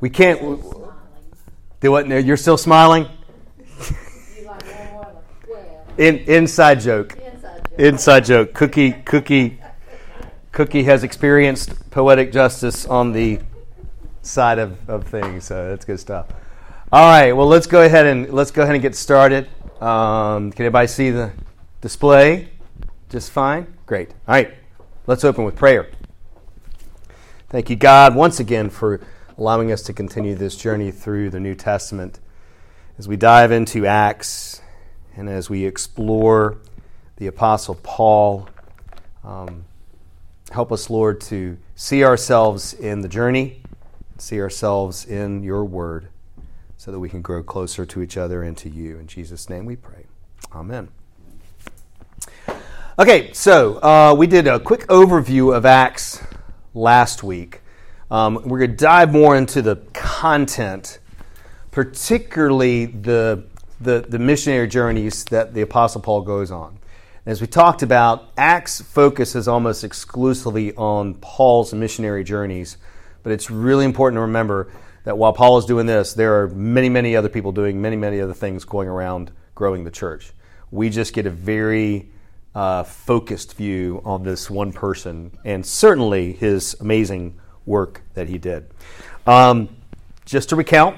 We can't. Do what? You're still smiling. In, inside joke. Inside joke. Cookie. Cookie. Cookie has experienced poetic justice on the side of, of things, so that's good stuff. All right. Well, let's go ahead and let's go ahead and get started. Um, can everybody see the display? Just fine. Great. All right. Let's open with prayer. Thank you, God, once again for allowing us to continue this journey through the New Testament as we dive into Acts and as we explore the Apostle Paul. Um, help us, Lord, to see ourselves in the journey, see ourselves in your word so that we can grow closer to each other and to you. In Jesus' name we pray. Amen. Okay, so uh, we did a quick overview of Acts last week. Um, we're going to dive more into the content, particularly the, the, the missionary journeys that the Apostle Paul goes on. As we talked about, Acts focuses almost exclusively on Paul's missionary journeys, but it's really important to remember that while Paul is doing this, there are many, many other people doing many, many other things going around growing the church. We just get a very uh, focused view on this one person and certainly his amazing work that he did. Um, just to recount,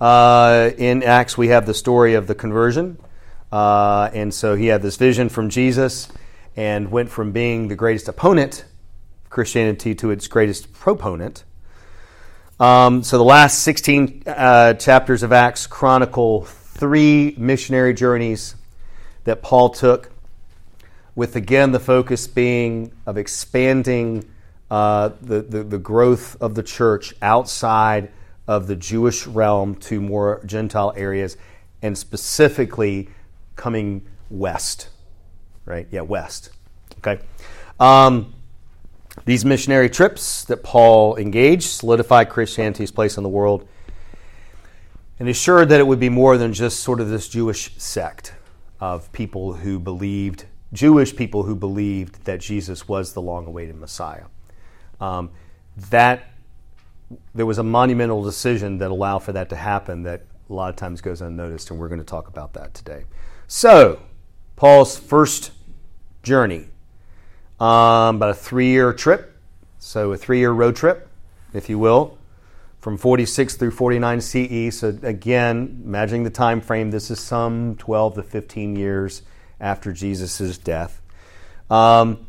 uh, in Acts we have the story of the conversion. Uh, and so he had this vision from Jesus and went from being the greatest opponent of Christianity to its greatest proponent. Um, so the last 16 uh, chapters of Acts chronicle three missionary journeys that Paul took, with again the focus being of expanding uh, the, the, the growth of the church outside of the Jewish realm to more Gentile areas, and specifically coming west. Right? Yeah, west. Okay. Um, these missionary trips that Paul engaged solidified Christianity's place in the world and assured that it would be more than just sort of this Jewish sect of people who believed, Jewish people who believed that Jesus was the long awaited Messiah. Um, that there was a monumental decision that allowed for that to happen that a lot of times goes unnoticed, and we're going to talk about that today. So, Paul's first journey um, about a three year trip. So, a three year road trip, if you will, from 46 through 49 CE. So, again, imagining the time frame, this is some 12 to 15 years after Jesus' death. Um,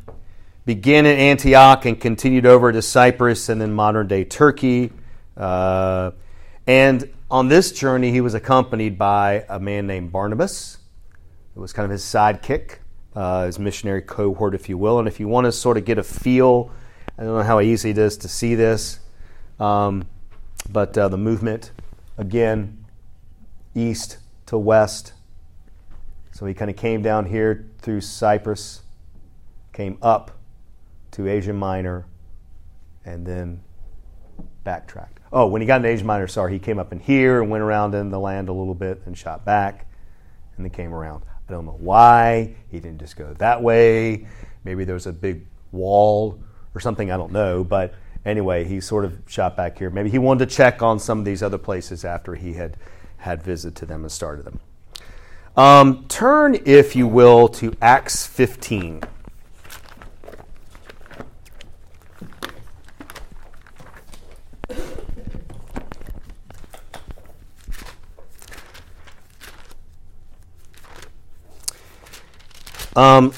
began in Antioch and continued over to Cyprus and then modern day Turkey. Uh, and on this journey, he was accompanied by a man named Barnabas. It was kind of his sidekick uh, his missionary cohort, if you will. And if you want to sort of get a feel, I don't know how easy it is to see this, um, but uh, the movement, again, east to west. So he kind of came down here through Cyprus, came up to Asia Minor, and then backtracked. Oh, when he got into Asia Minor, sorry, he came up in here and went around in the land a little bit and shot back, and then came around. I don't know why. He didn't just go that way. Maybe there was a big wall or something. I don't know. But anyway, he sort of shot back here. Maybe he wanted to check on some of these other places after he had had visit to them and started them. Um, turn, if you will, to Acts 15. Um,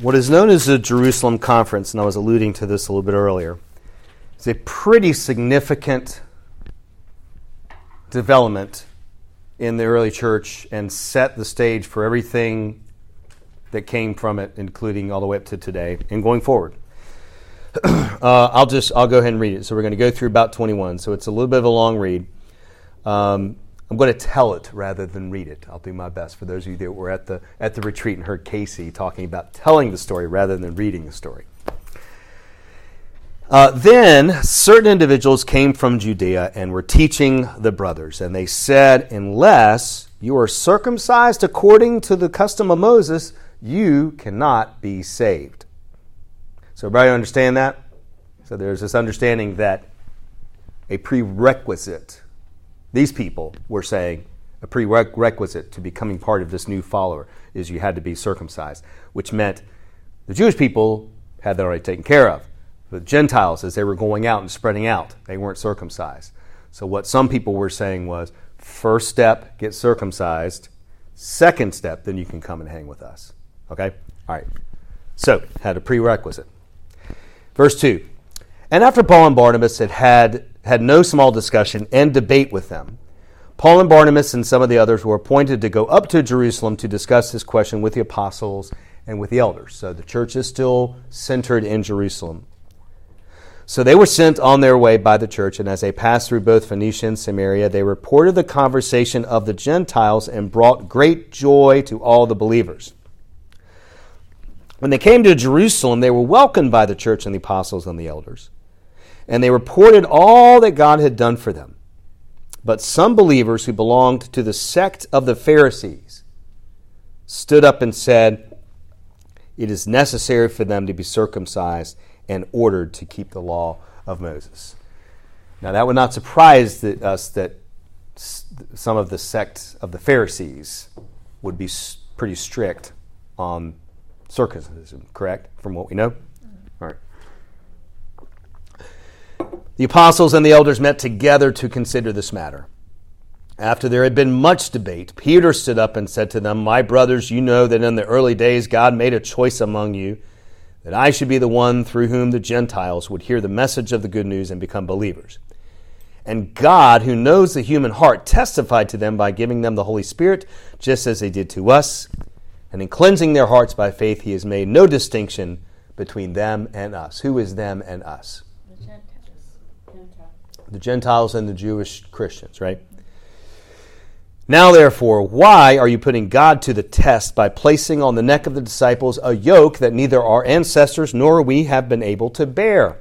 what is known as the Jerusalem Conference, and I was alluding to this a little bit earlier, is a pretty significant development in the early church and set the stage for everything that came from it, including all the way up to today and going forward. uh, I'll just I'll go ahead and read it. So we're going to go through about 21. So it's a little bit of a long read. Um, I'm going to tell it rather than read it. I'll do my best. For those of you that were at the at the retreat and heard Casey talking about telling the story rather than reading the story. Uh, then certain individuals came from Judea and were teaching the brothers, and they said, "Unless you are circumcised according to the custom of Moses, you cannot be saved." So, everybody understand that? So, there's this understanding that a prerequisite. These people were saying a prerequisite to becoming part of this new follower is you had to be circumcised, which meant the Jewish people had that already taken care of. The Gentiles, as they were going out and spreading out, they weren't circumcised. So, what some people were saying was first step, get circumcised. Second step, then you can come and hang with us. Okay? All right. So, had a prerequisite. Verse 2 And after Paul and Barnabas had had, had no small discussion and debate with them, Paul and Barnabas and some of the others were appointed to go up to Jerusalem to discuss this question with the apostles and with the elders. So the church is still centered in Jerusalem. So they were sent on their way by the church, and as they passed through both Phoenicia and Samaria, they reported the conversation of the Gentiles and brought great joy to all the believers. When they came to Jerusalem, they were welcomed by the church and the apostles and the elders, and they reported all that God had done for them. But some believers who belonged to the sect of the Pharisees stood up and said, It is necessary for them to be circumcised and ordered to keep the law of Moses. Now, that would not surprise us that some of the sect of the Pharisees would be pretty strict on circumcision, correct? From what we know? All right. The apostles and the elders met together to consider this matter. After there had been much debate, Peter stood up and said to them, My brothers, you know that in the early days God made a choice among you that I should be the one through whom the Gentiles would hear the message of the good news and become believers. And God, who knows the human heart, testified to them by giving them the Holy Spirit, just as He did to us. And in cleansing their hearts by faith, He has made no distinction between them and us. Who is them and us? The Gentiles. And the Jewish Christians, right? Now, therefore, why are you putting God to the test by placing on the neck of the disciples a yoke that neither our ancestors nor we have been able to bear?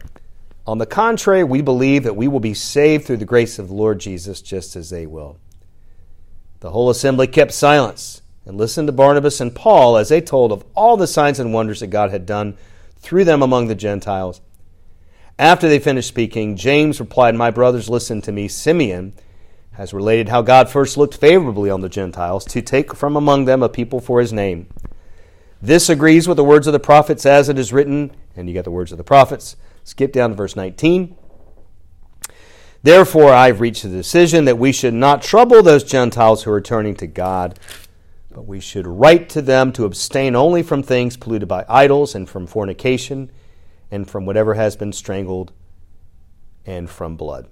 On the contrary, we believe that we will be saved through the grace of the Lord Jesus, just as they will. The whole assembly kept silence and listened to Barnabas and Paul as they told of all the signs and wonders that God had done through them among the Gentiles. After they finished speaking, James replied, My brothers, listen to me. Simeon has related how God first looked favorably on the Gentiles to take from among them a people for his name. This agrees with the words of the prophets as it is written, and you got the words of the prophets. Skip down to verse 19. Therefore, I've reached the decision that we should not trouble those Gentiles who are turning to God, but we should write to them to abstain only from things polluted by idols, and from fornication, and from whatever has been strangled, and from blood.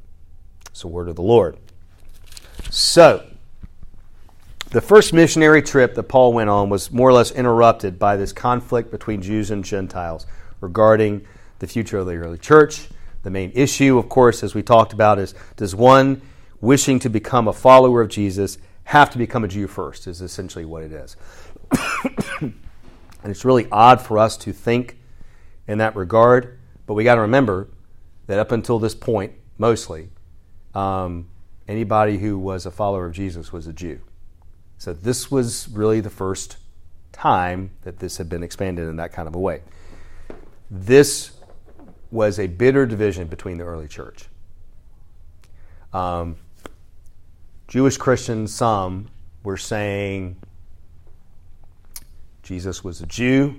It's the word of the Lord. So, the first missionary trip that Paul went on was more or less interrupted by this conflict between Jews and Gentiles regarding the future of the early church. The main issue, of course, as we talked about, is does one wishing to become a follower of Jesus have to become a Jew first, is essentially what it is. and it's really odd for us to think in that regard, but we got to remember that up until this point, mostly, um, anybody who was a follower of Jesus was a Jew. So this was really the first time that this had been expanded in that kind of a way. This was a bitter division between the early church. Um, Jewish Christians, some were saying Jesus was a Jew.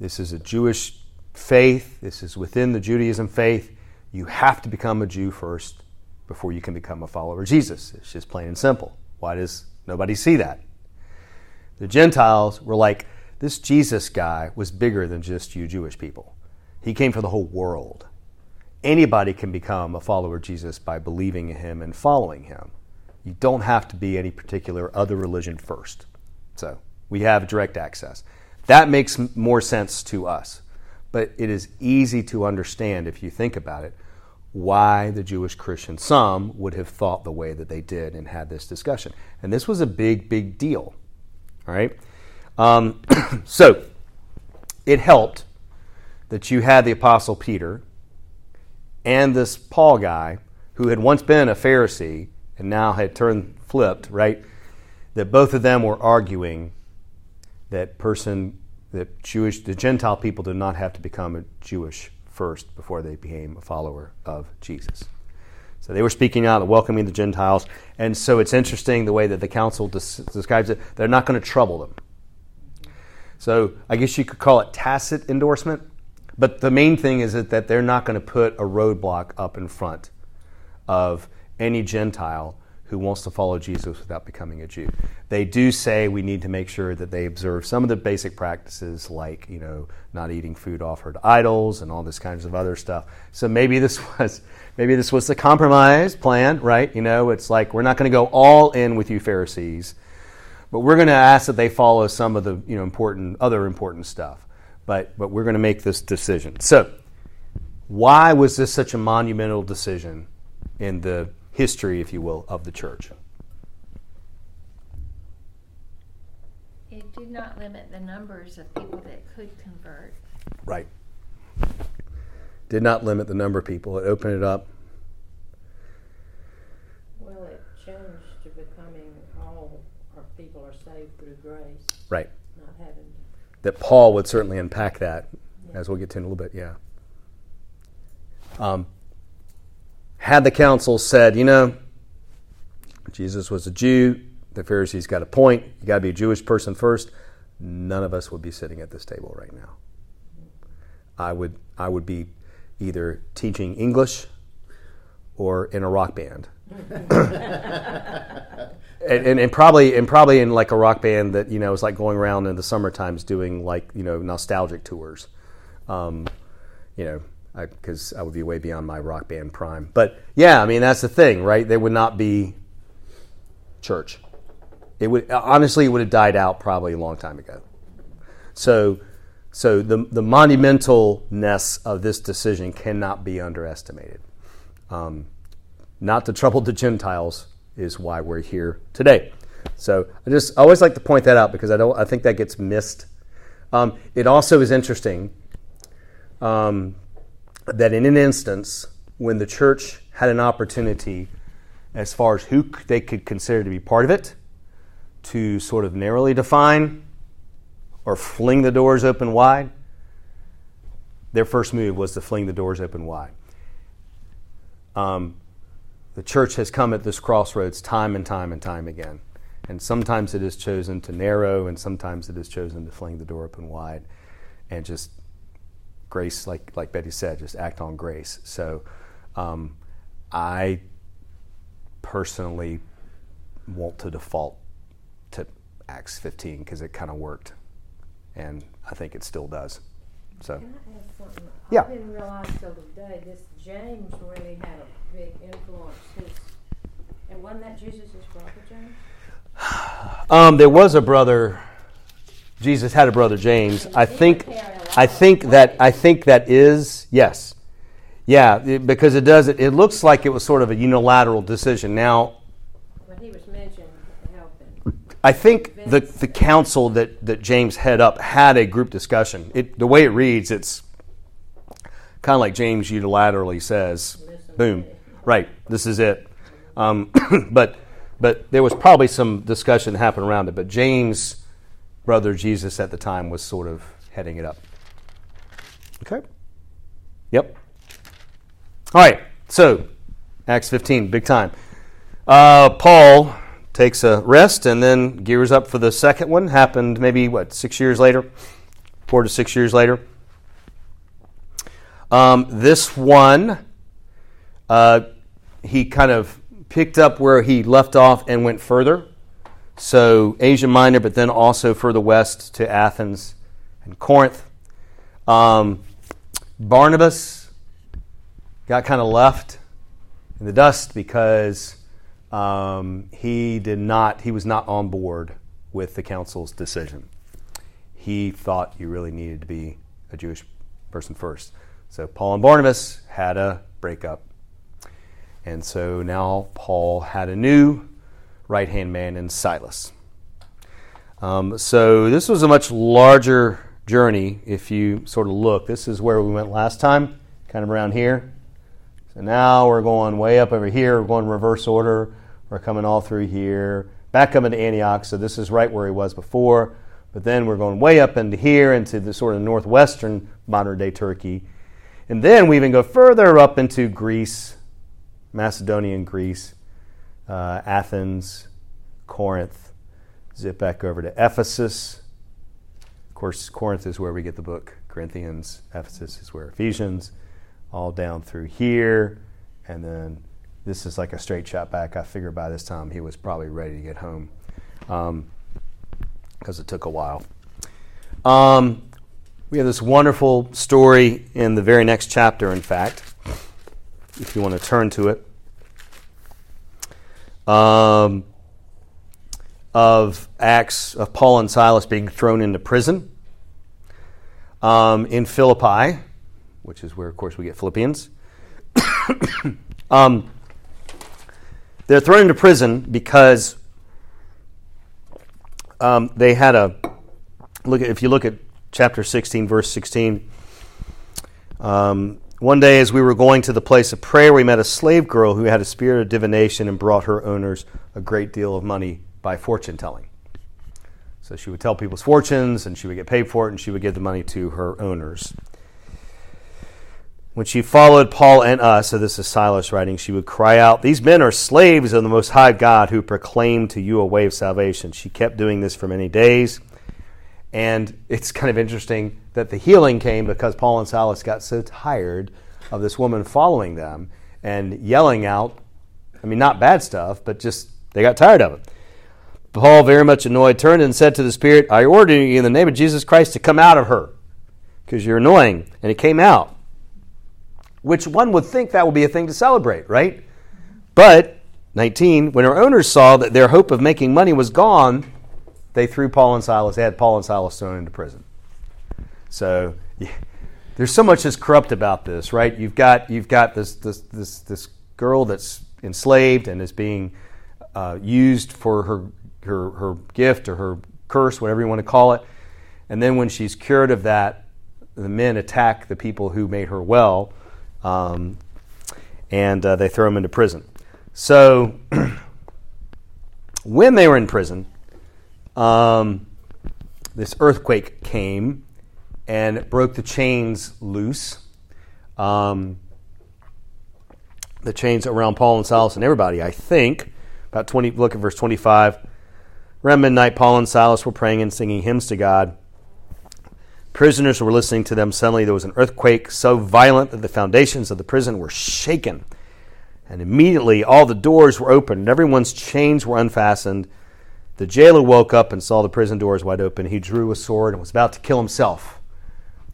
This is a Jewish faith. This is within the Judaism faith. You have to become a Jew first before you can become a follower of Jesus. It's just plain and simple. Why does nobody see that? The Gentiles were like, this Jesus guy was bigger than just you Jewish people. He came for the whole world. Anybody can become a follower of Jesus by believing in him and following him. You don't have to be any particular other religion first. So we have direct access. That makes more sense to us. But it is easy to understand if you think about it why the Jewish Christian, some would have thought the way that they did and had this discussion. And this was a big, big deal. All right? Um, so it helped that you had the Apostle Peter and this Paul guy who had once been a Pharisee and now had turned flipped, right? That both of them were arguing that person, that Jewish, the Gentile people did not have to become a Jewish first before they became a follower of Jesus. So they were speaking out and welcoming the Gentiles. And so it's interesting the way that the council des- describes it. They're not going to trouble them. So I guess you could call it tacit endorsement. But the main thing is that, that they're not going to put a roadblock up in front of any Gentile who wants to follow Jesus without becoming a Jew. They do say we need to make sure that they observe some of the basic practices like, you know, not eating food offered to idols and all this kinds of other stuff. So maybe this was maybe this was the compromise plan, right? You know, it's like we're not going to go all in with you Pharisees, but we're going to ask that they follow some of the, you know, important other important stuff. But but we're going to make this decision. So, why was this such a monumental decision in the history, if you will, of the church. It did not limit the numbers of people that could convert. Right. Did not limit the number of people. It opened it up. Well, it changed to becoming all our people are saved through grace. Right. Not having. That Paul would certainly unpack that, yeah. as we'll get to in a little bit. Yeah. Um, had the council said, you know, Jesus was a Jew, the Pharisees got a point, you got to be a Jewish person first, none of us would be sitting at this table right now. I would, I would be either teaching English or in a rock band. and, and, and, probably and probably in like a rock band that you know is like going around in the summer times doing like you know nostalgic tours, um, you know because I, I, would be way beyond my rock band prime. But yeah, I mean that's the thing, right? There would not be church. It would honestly it would have died out probably a long time ago. So, so the the monumentalness of this decision cannot be underestimated. Um, not to trouble the Gentiles is why we're here today. So I just I always like to point that out because I don't I think that gets missed. Um, it also is interesting. Um, that in an instance when the church had an opportunity as far as who they could consider to be part of it to sort of narrowly define or fling the doors open wide, their first move was to fling the doors open wide. Um, the church has come at this crossroads time and time and time again. And sometimes it is chosen to narrow, and sometimes it is chosen to fling the door open wide and just grace, like like Betty said, just act on grace. So, um, I personally want to default to Acts 15 because it kind of worked, and I think it still does. So, Can I ask something? Yeah. I didn't realize till today this James really had a big influence. His, and wasn't that Jesus' brother, James? Um, there was a brother. Jesus had a brother James. I think I think that I think that is yes, yeah, it, because it does. It, it looks like it was sort of a unilateral decision. Now, when he was mentioned, helping. I think the the council that that James head up had a group discussion. It the way it reads, it's kind of like James unilaterally says, "Boom, right, this is it." Um, but but there was probably some discussion that happened around it. But James, brother Jesus at the time, was sort of heading it up. Okay? Yep. All right, so Acts 15, big time. Uh, Paul takes a rest and then gears up for the second one. Happened maybe, what, six years later? Four to six years later. Um, this one, uh, he kind of picked up where he left off and went further. So Asia Minor, but then also further west to Athens and Corinth. Um, Barnabas got kind of left in the dust because um, he did not, he was not on board with the council's decision. He thought you really needed to be a Jewish person first. So Paul and Barnabas had a breakup. And so now Paul had a new right hand man in Silas. Um, so this was a much larger journey, if you sort of look, this is where we went last time, kind of around here. So now we're going way up over here. We're going reverse order. We're coming all through here, back up into Antioch. So this is right where he was before. But then we're going way up into here, into the sort of northwestern modern day Turkey. And then we even go further up into Greece Macedonian Greece, uh, Athens, Corinth, zip back over to Ephesus. Of course, Corinth is where we get the book Corinthians, Ephesus is where Ephesians, all down through here, and then this is like a straight shot back. I figure by this time he was probably ready to get home because um, it took a while. Um, we have this wonderful story in the very next chapter, in fact, if you want to turn to it, um, of Acts of Paul and Silas being thrown into prison um, in Philippi, which is where, of course, we get Philippians. um, they're thrown into prison because um, they had a look. At, if you look at chapter 16, verse 16. Um, one day, as we were going to the place of prayer, we met a slave girl who had a spirit of divination and brought her owners a great deal of money by fortune telling. So she would tell people's fortunes and she would get paid for it and she would give the money to her owners. When she followed Paul and us, so this is Silas writing, she would cry out, These men are slaves of the Most High God who proclaim to you a way of salvation. She kept doing this for many days. And it's kind of interesting that the healing came because Paul and Silas got so tired of this woman following them and yelling out, I mean, not bad stuff, but just they got tired of it. Paul, very much annoyed, turned and said to the Spirit, I order you in the name of Jesus Christ to come out of her because you're annoying. And it came out, which one would think that would be a thing to celebrate, right? But, 19, when her owners saw that their hope of making money was gone, they threw Paul and Silas, they had Paul and Silas thrown into prison. So yeah, there's so much that's corrupt about this, right? You've got, you've got this, this, this, this girl that's enslaved and is being uh, used for her, her, her gift or her curse, whatever you want to call it. And then when she's cured of that, the men attack the people who made her well, um, and uh, they throw them into prison. So when they were in prison, um, this earthquake came and broke the chains loose. Um, the chains around Paul and Silas and everybody, I think. About 20, look at verse 25. Around midnight, Paul and Silas were praying and singing hymns to God. Prisoners were listening to them. Suddenly, there was an earthquake so violent that the foundations of the prison were shaken. And immediately, all the doors were opened, and everyone's chains were unfastened. The jailer woke up and saw the prison doors wide open. He drew a sword and was about to kill himself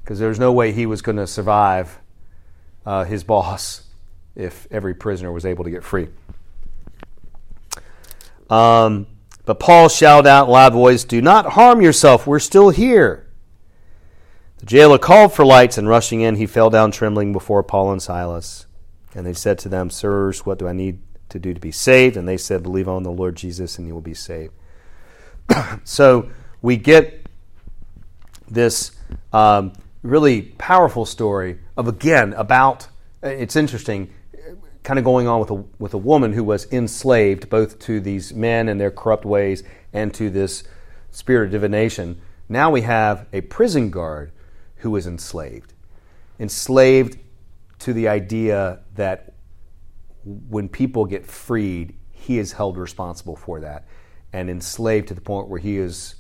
because there was no way he was going to survive uh, his boss if every prisoner was able to get free. Um, but Paul shouted out in loud voice, Do not harm yourself, we're still here. The jailer called for lights, and rushing in, he fell down trembling before Paul and Silas. And they said to them, Sirs, what do I need to do to be saved? And they said, Believe on the Lord Jesus, and you will be saved. so we get this um, really powerful story of again about it's interesting kind of going on with a, with a woman who was enslaved both to these men and their corrupt ways and to this spirit of divination. Now we have a prison guard who is enslaved. Enslaved to the idea that when people get freed he is held responsible for that and enslaved to the point where he is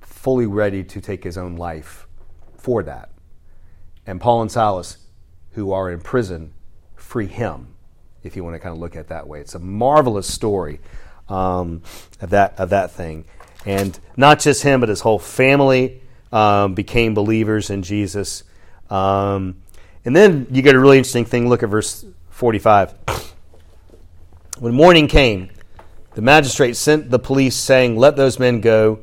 fully ready to take his own life for that. And Paul and Silas, who are in prison, free him, if you want to kind of look at it that way. It's a marvelous story um, of, that, of that thing. And not just him, but his whole family um, became believers in Jesus. Um, and then you get a really interesting thing. Look at verse 45. When morning came, the magistrate sent the police, saying, Let those men go.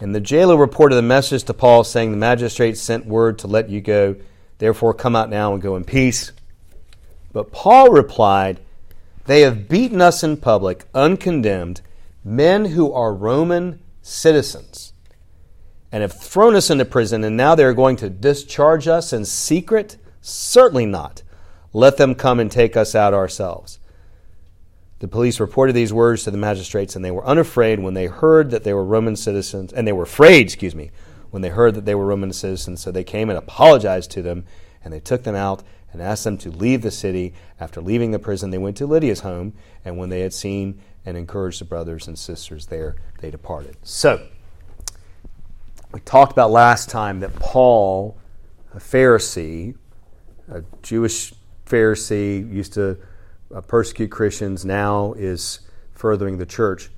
And the jailer reported the message to Paul, saying, The magistrate sent word to let you go. Therefore, come out now and go in peace. But Paul replied, They have beaten us in public, uncondemned, men who are Roman citizens, and have thrown us into prison, and now they are going to discharge us in secret? Certainly not. Let them come and take us out ourselves. The police reported these words to the magistrates, and they were unafraid when they heard that they were Roman citizens, and they were afraid, excuse me, when they heard that they were Roman citizens. So they came and apologized to them, and they took them out and asked them to leave the city. After leaving the prison, they went to Lydia's home, and when they had seen and encouraged the brothers and sisters there, they departed. So, we talked about last time that Paul, a Pharisee, a Jewish Pharisee, used to uh, persecute Christians, now is furthering the church,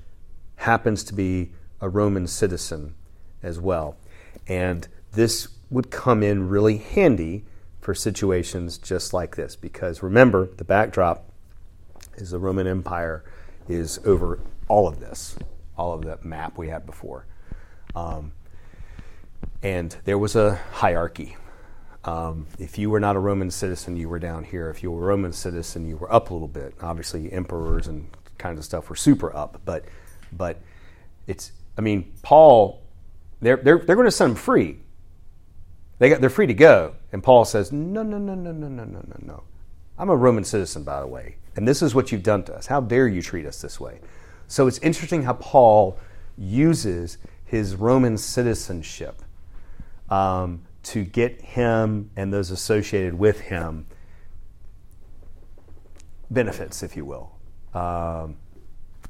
happens to be a Roman citizen as well. And this would come in really handy for situations just like this because remember, the backdrop is the Roman Empire is over all of this, all of that map we had before. Um, and there was a hierarchy. Um, if you were not a Roman citizen, you were down here. If you were a Roman citizen, you were up a little bit. Obviously, emperors and kinds of stuff were super up, but but it's. I mean, Paul, they're they're they're going to set him free. They got, they're free to go, and Paul says, no, no, no, no, no, no, no, no, no. I'm a Roman citizen, by the way, and this is what you've done to us. How dare you treat us this way? So it's interesting how Paul uses his Roman citizenship um, to get him and those associated with him benefits, if you will. Um,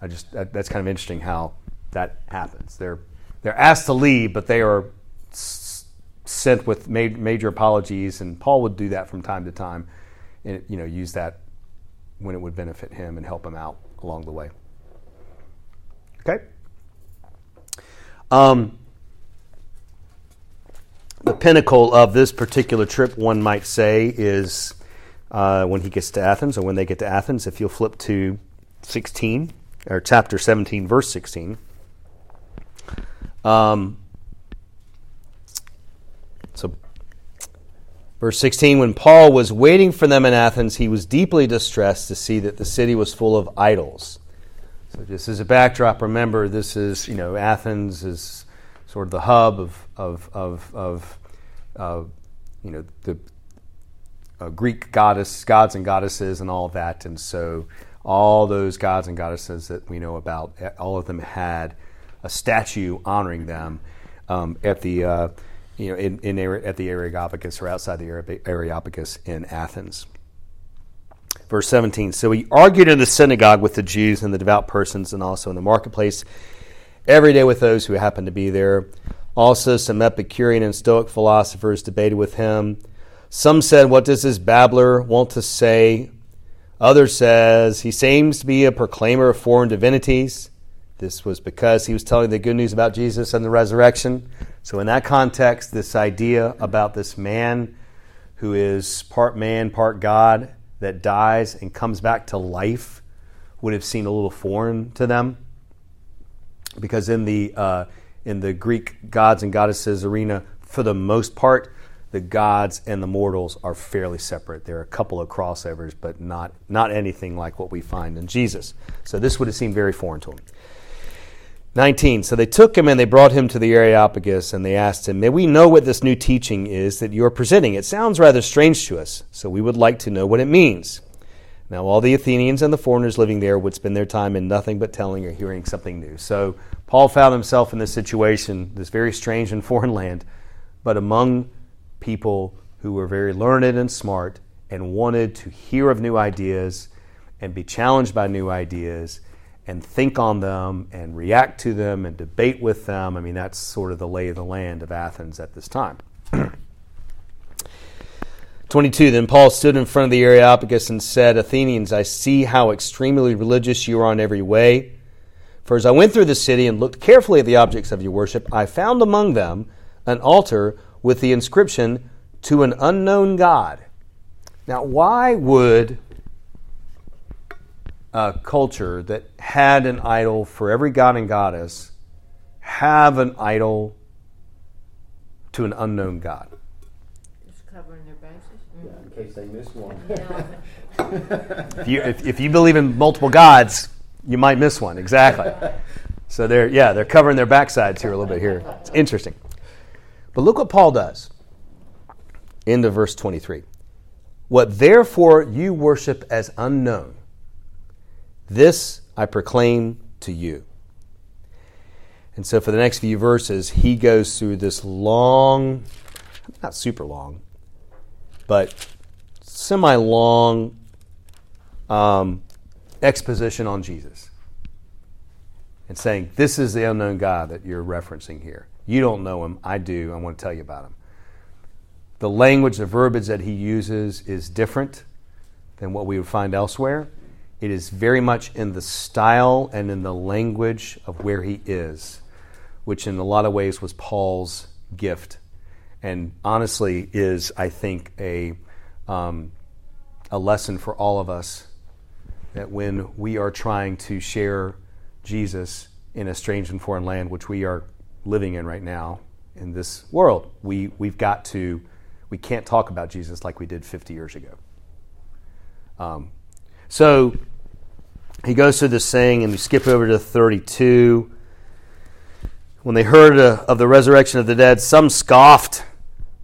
I just that, that's kind of interesting how that happens. They're they're asked to leave, but they are s- sent with ma- major apologies, and Paul would do that from time to time, and you know use that when it would benefit him and help him out along the way. Okay. Um, the pinnacle of this particular trip, one might say, is uh, when he gets to Athens, or when they get to Athens. If you'll flip to 16, or chapter 17, verse 16. Um, so, verse 16 When Paul was waiting for them in Athens, he was deeply distressed to see that the city was full of idols. So, just as a backdrop, remember this is, you know, Athens is sort of the hub of, of, of, of uh, you know, the uh, Greek goddess, gods and goddesses, and all that. And so, all those gods and goddesses that we know about, all of them had a statue honoring them um, at the, uh, you know, in, in, at the Areopagus or outside the Areopagus in Athens. Verse 17 So he argued in the synagogue with the Jews and the devout persons, and also in the marketplace every day with those who happened to be there. Also, some Epicurean and Stoic philosophers debated with him. Some said, What does this babbler want to say? Others says, He seems to be a proclaimer of foreign divinities. This was because he was telling the good news about Jesus and the resurrection. So, in that context, this idea about this man who is part man, part God, that dies and comes back to life would have seemed a little foreign to them because in the uh, in the Greek gods and goddesses arena, for the most part, the gods and the mortals are fairly separate. There are a couple of crossovers, but not not anything like what we find in Jesus. So this would have seemed very foreign to him. 19. So they took him and they brought him to the Areopagus and they asked him, May we know what this new teaching is that you're presenting? It sounds rather strange to us, so we would like to know what it means. Now, all the Athenians and the foreigners living there would spend their time in nothing but telling or hearing something new. So, Paul found himself in this situation, this very strange and foreign land, but among people who were very learned and smart and wanted to hear of new ideas and be challenged by new ideas and think on them and react to them and debate with them. I mean, that's sort of the lay of the land of Athens at this time. 22 Then Paul stood in front of the Areopagus and said, Athenians, I see how extremely religious you are on every way. For as I went through the city and looked carefully at the objects of your worship, I found among them an altar with the inscription, To an unknown God. Now, why would a culture that had an idol for every god and goddess have an idol to an unknown God? In case they miss one. if, you, if, if you believe in multiple gods, you might miss one. Exactly. So they're yeah they're covering their backsides here a little bit here. It's interesting. But look what Paul does. End of verse 23. What therefore you worship as unknown, this I proclaim to you. And so for the next few verses, he goes through this long, not super long, but semi long um, exposition on Jesus and saying, This is the unknown God that you're referencing here. You don't know him. I do. I want to tell you about him. The language, the verbiage that he uses is different than what we would find elsewhere. It is very much in the style and in the language of where he is, which in a lot of ways was Paul's gift. And honestly, is, I think, a, um, a lesson for all of us that when we are trying to share Jesus in a strange and foreign land, which we are living in right now in this world, we, we've got to, we can't talk about Jesus like we did 50 years ago. Um, so he goes through this saying, and we skip over to 32. When they heard uh, of the resurrection of the dead, some scoffed,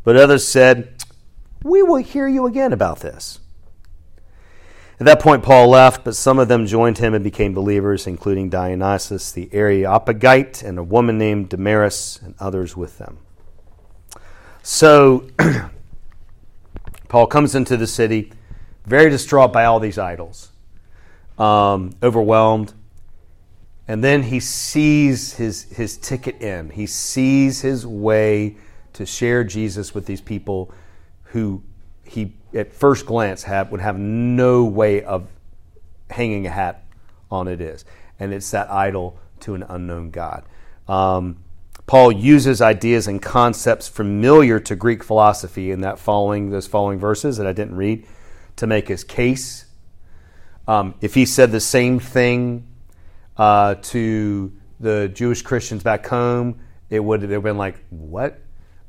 but others said, We will hear you again about this. At that point, Paul left, but some of them joined him and became believers, including Dionysius the Areopagite and a woman named Damaris and others with them. So, Paul comes into the city, very distraught by all these idols, um, overwhelmed. And then he sees his, his ticket in. He sees his way to share Jesus with these people who he at first glance have, would have no way of hanging a hat on it is. And it's that idol to an unknown God. Um, Paul uses ideas and concepts familiar to Greek philosophy in that following those following verses that I didn't read to make his case. Um, if he said the same thing uh, to the Jewish Christians back home, it would have been like, "What?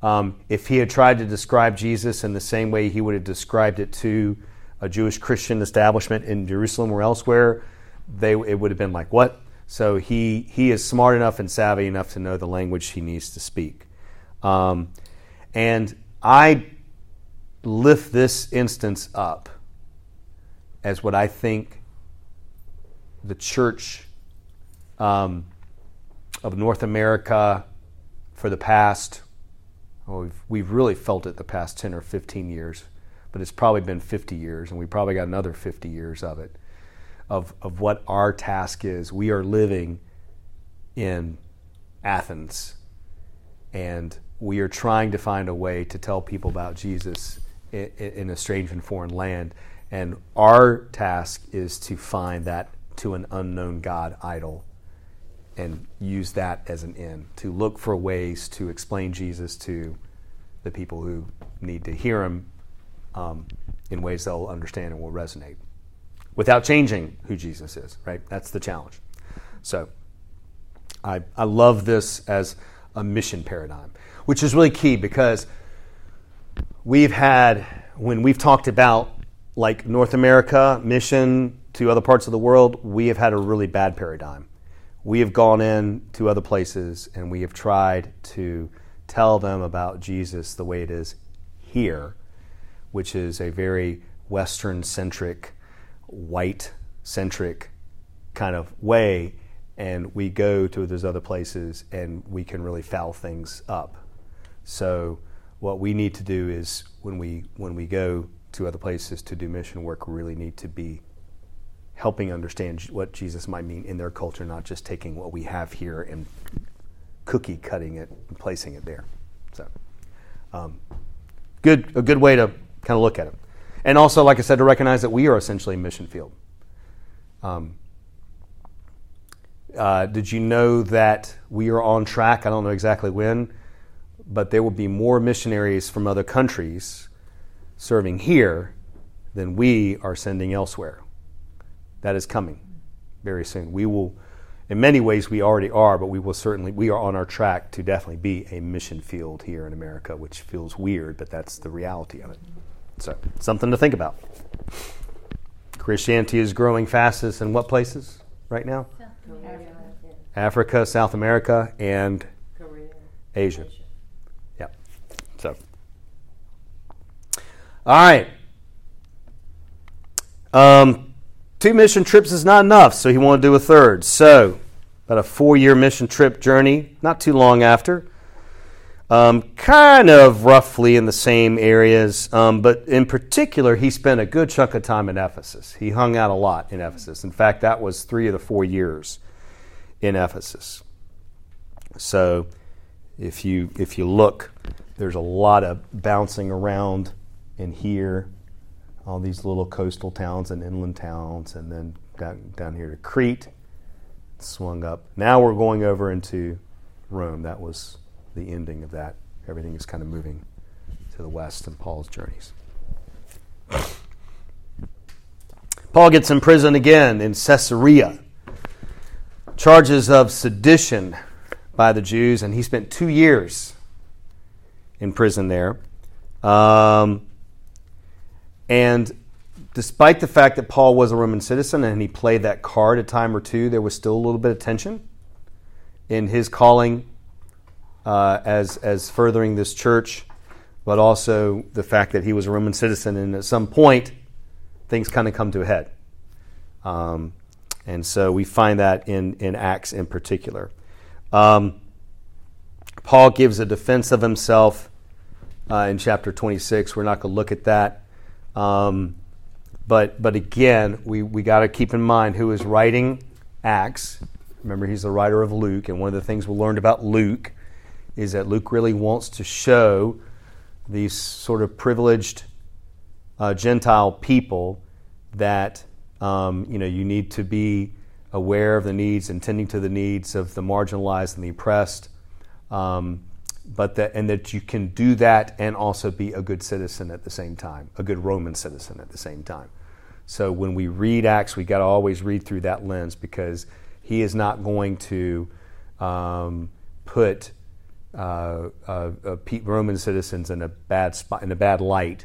Um, if he had tried to describe Jesus in the same way he would have described it to a Jewish Christian establishment in Jerusalem or elsewhere, they, it would have been like, what? So he, he is smart enough and savvy enough to know the language he needs to speak. Um, and I lift this instance up as what I think the church um, of North America for the past well, we've, we've really felt it the past 10 or 15 years, but it's probably been 50 years, and we probably got another 50 years of it, of, of what our task is. We are living in Athens, and we are trying to find a way to tell people about Jesus in, in a strange and foreign land. And our task is to find that to an unknown God idol and use that as an end to look for ways to explain Jesus to the people who need to hear him um, in ways they'll understand and will resonate without changing who Jesus is, right? That's the challenge. So I, I love this as a mission paradigm, which is really key because we've had, when we've talked about like North America mission to other parts of the world, we have had a really bad paradigm we have gone in to other places and we have tried to tell them about Jesus the way it is here, which is a very Western centric, white centric kind of way. And we go to those other places and we can really foul things up. So, what we need to do is when we, when we go to other places to do mission work, we really need to be helping understand what Jesus might mean in their culture, not just taking what we have here and cookie cutting it and placing it there. So, um, good a good way to kind of look at it, and also, like I said, to recognize that we are essentially a mission field. Um, uh, did you know that we are on track? I don't know exactly when, but there will be more missionaries from other countries serving here than we are sending elsewhere that is coming very soon. We will, in many ways, we already are, but we will certainly, we are on our track to definitely be a mission field here in America, which feels weird, but that's the reality of it. So, something to think about. Christianity is growing fastest in what places right now? Korea, Africa, South America, and Korea. Asia. Yep. So, all right. Um, two mission trips is not enough, so he wanted to do a third. So, about a four year mission trip journey, not too long after, um, kind of roughly in the same areas, um, but in particular, he spent a good chunk of time in Ephesus. He hung out a lot in Ephesus. In fact, that was three of the four years in Ephesus. So, if you if you look, there's a lot of bouncing around in here, all these little coastal towns and inland towns, and then down, down here to Crete, swung up. Now we're going over into Rome. That was the ending of that. Everything is kind of moving to the west in Paul's journeys. Paul gets in prison again in Caesarea. Charges of sedition by the Jews, and he spent two years in prison there. Um, and despite the fact that Paul was a Roman citizen and he played that card a time or two, there was still a little bit of tension in his calling uh, as, as furthering this church, but also the fact that he was a Roman citizen, and at some point, things kind of come to a head. Um, and so we find that in, in Acts in particular. Um, Paul gives a defense of himself uh, in chapter 26. We're not going to look at that. Um, but, but again, we, we got to keep in mind who is writing Acts. Remember, he's the writer of Luke. And one of the things we learned about Luke is that Luke really wants to show these sort of privileged uh, Gentile people that um, you know you need to be aware of the needs and tending to the needs of the marginalized and the oppressed, um, but that and that you can do that and also be a good citizen at the same time, a good Roman citizen at the same time. So when we read Acts, we got to always read through that lens because he is not going to um, put uh, uh, uh, Roman citizens in a bad spot, in a bad light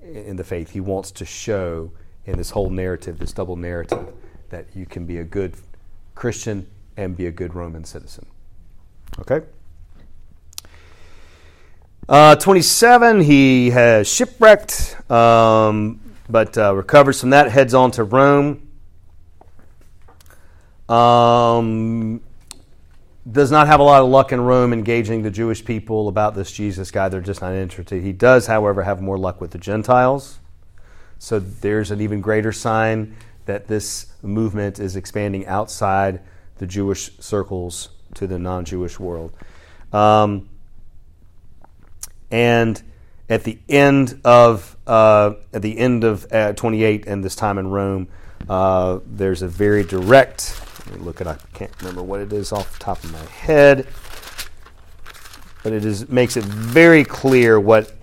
in the faith. He wants to show in this whole narrative, this double narrative, that you can be a good Christian and be a good Roman citizen. Okay. Uh, 27, he has shipwrecked, um, but uh, recovers from that, heads on to Rome. Um, does not have a lot of luck in Rome engaging the Jewish people about this Jesus guy. They're just not interested. He does, however, have more luck with the Gentiles. So there's an even greater sign that this movement is expanding outside the Jewish circles to the non Jewish world. Um, and at the end of uh, at the end of uh, 28 and this time in Rome, uh, there's a very direct look at I can't remember what it is off the top of my head. But it is makes it very clear what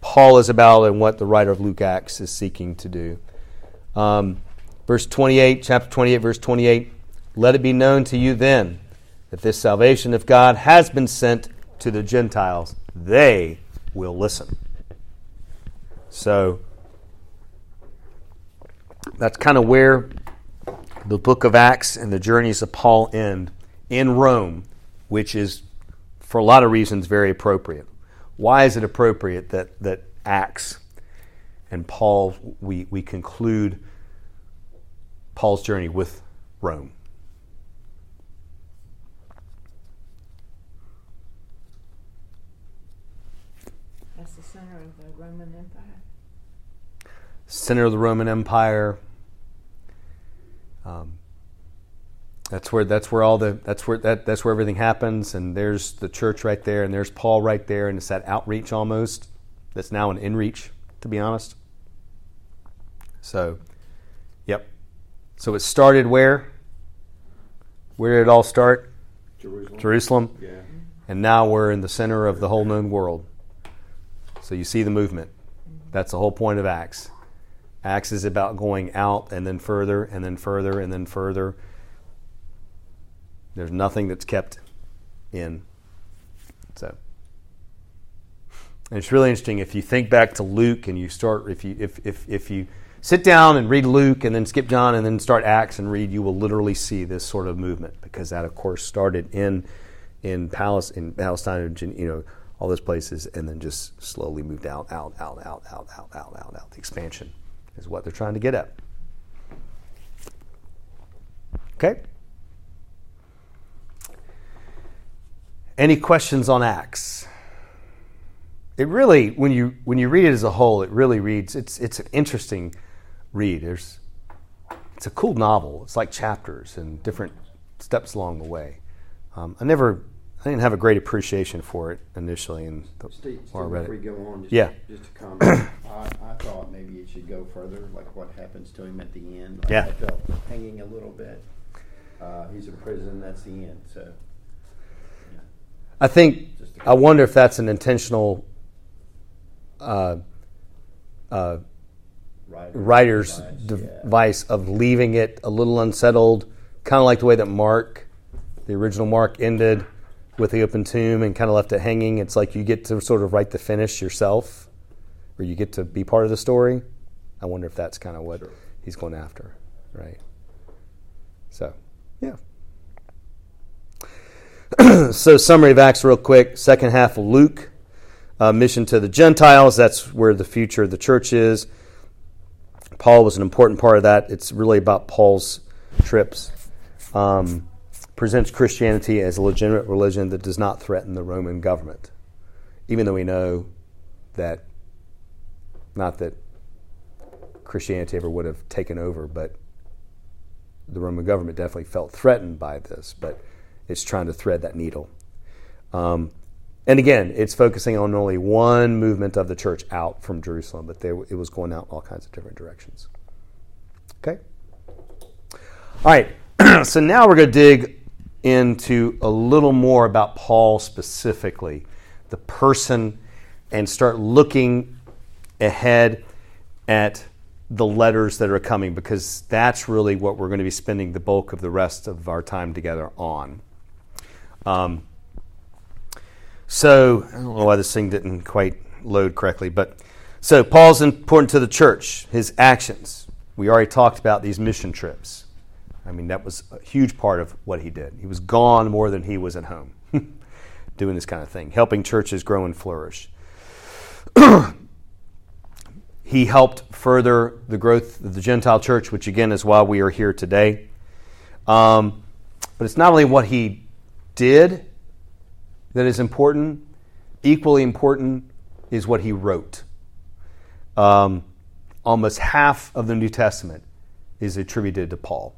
Paul is about and what the writer of Luke Acts is seeking to do. Um, verse 28, chapter 28, verse 28 Let it be known to you then that this salvation of God has been sent to the Gentiles. They will listen. So that's kind of where the book of Acts and the journeys of Paul end in Rome, which is, for a lot of reasons, very appropriate. Why is it appropriate that, that Acts and Paul, we, we conclude Paul's journey with Rome? That's the center of the Roman Empire. Center of the Roman Empire um, that's where that's where all the that's where that that's where everything happens and there's the church right there and there's Paul right there and it's that outreach almost that's now an inreach to be honest. So, yep. So it started where? Where did it all start? Jerusalem. Jerusalem. Yeah. And now we're in the center of the whole known world. So you see the movement. That's the whole point of Acts. Acts is about going out and then further and then further and then further. There's nothing that's kept in. So and it's really interesting if you think back to Luke and you start if you if if if you sit down and read Luke and then skip John and then start Acts and read, you will literally see this sort of movement because that of course started in in Palestine, in Palestine, you know, all those places, and then just slowly moved out, out, out, out, out, out, out, out, out. The expansion is what they're trying to get at. Okay? Any questions on Acts? it really when you when you read it as a whole, it really reads. It's it's an interesting read. There's it's a cool novel. It's like chapters and different steps along the way. Um, I never I didn't have a great appreciation for it initially, and the Steve, more I read before it. you go on, just, Yeah. just a comment. I, I thought maybe it should go further, like what happens to him at the end. Like Yeah. I felt hanging a little bit. Uh, he's in prison. That's the end. So I think I wonder if that's an intentional uh, uh, writer, writer's yeah. device of leaving it a little unsettled, kind of like the way that Mark, the original Mark, ended with the open tomb and kind of left it hanging. It's like you get to sort of write the finish yourself, or you get to be part of the story. I wonder if that's kind of what Sure. he's going after, right? So, yeah. so, summary of Acts, real quick. Second half of Luke, uh, mission to the Gentiles. That's where the future of the church is. Paul was an important part of that. It's really about Paul's trips. Um, presents Christianity as a legitimate religion that does not threaten the Roman government, even though we know that, not that Christianity ever would have taken over, but the Roman government definitely felt threatened by this, but it's trying to thread that needle. Um, and again, it's focusing on only one movement of the church out from Jerusalem, but they, it was going out in all kinds of different directions. Okay? All right, so now we're going to dig into a little more about Paul specifically, the person, and start looking ahead at the letters that are coming because that's really what we're going to be spending the bulk of the rest of our time together on. Um, so I don't know why this thing didn't quite load correctly, but so Paul's important to the church. His actions. We already talked about these mission trips. I mean, that was a huge part of what he did. He was gone more than he was at home, doing this kind of thing, helping churches grow and flourish. he helped further the growth of the Gentile church, which again is why we are here today. Um, but it's not only what he did that is important, equally important is what he wrote. Um, almost half of the New Testament is attributed to Paul.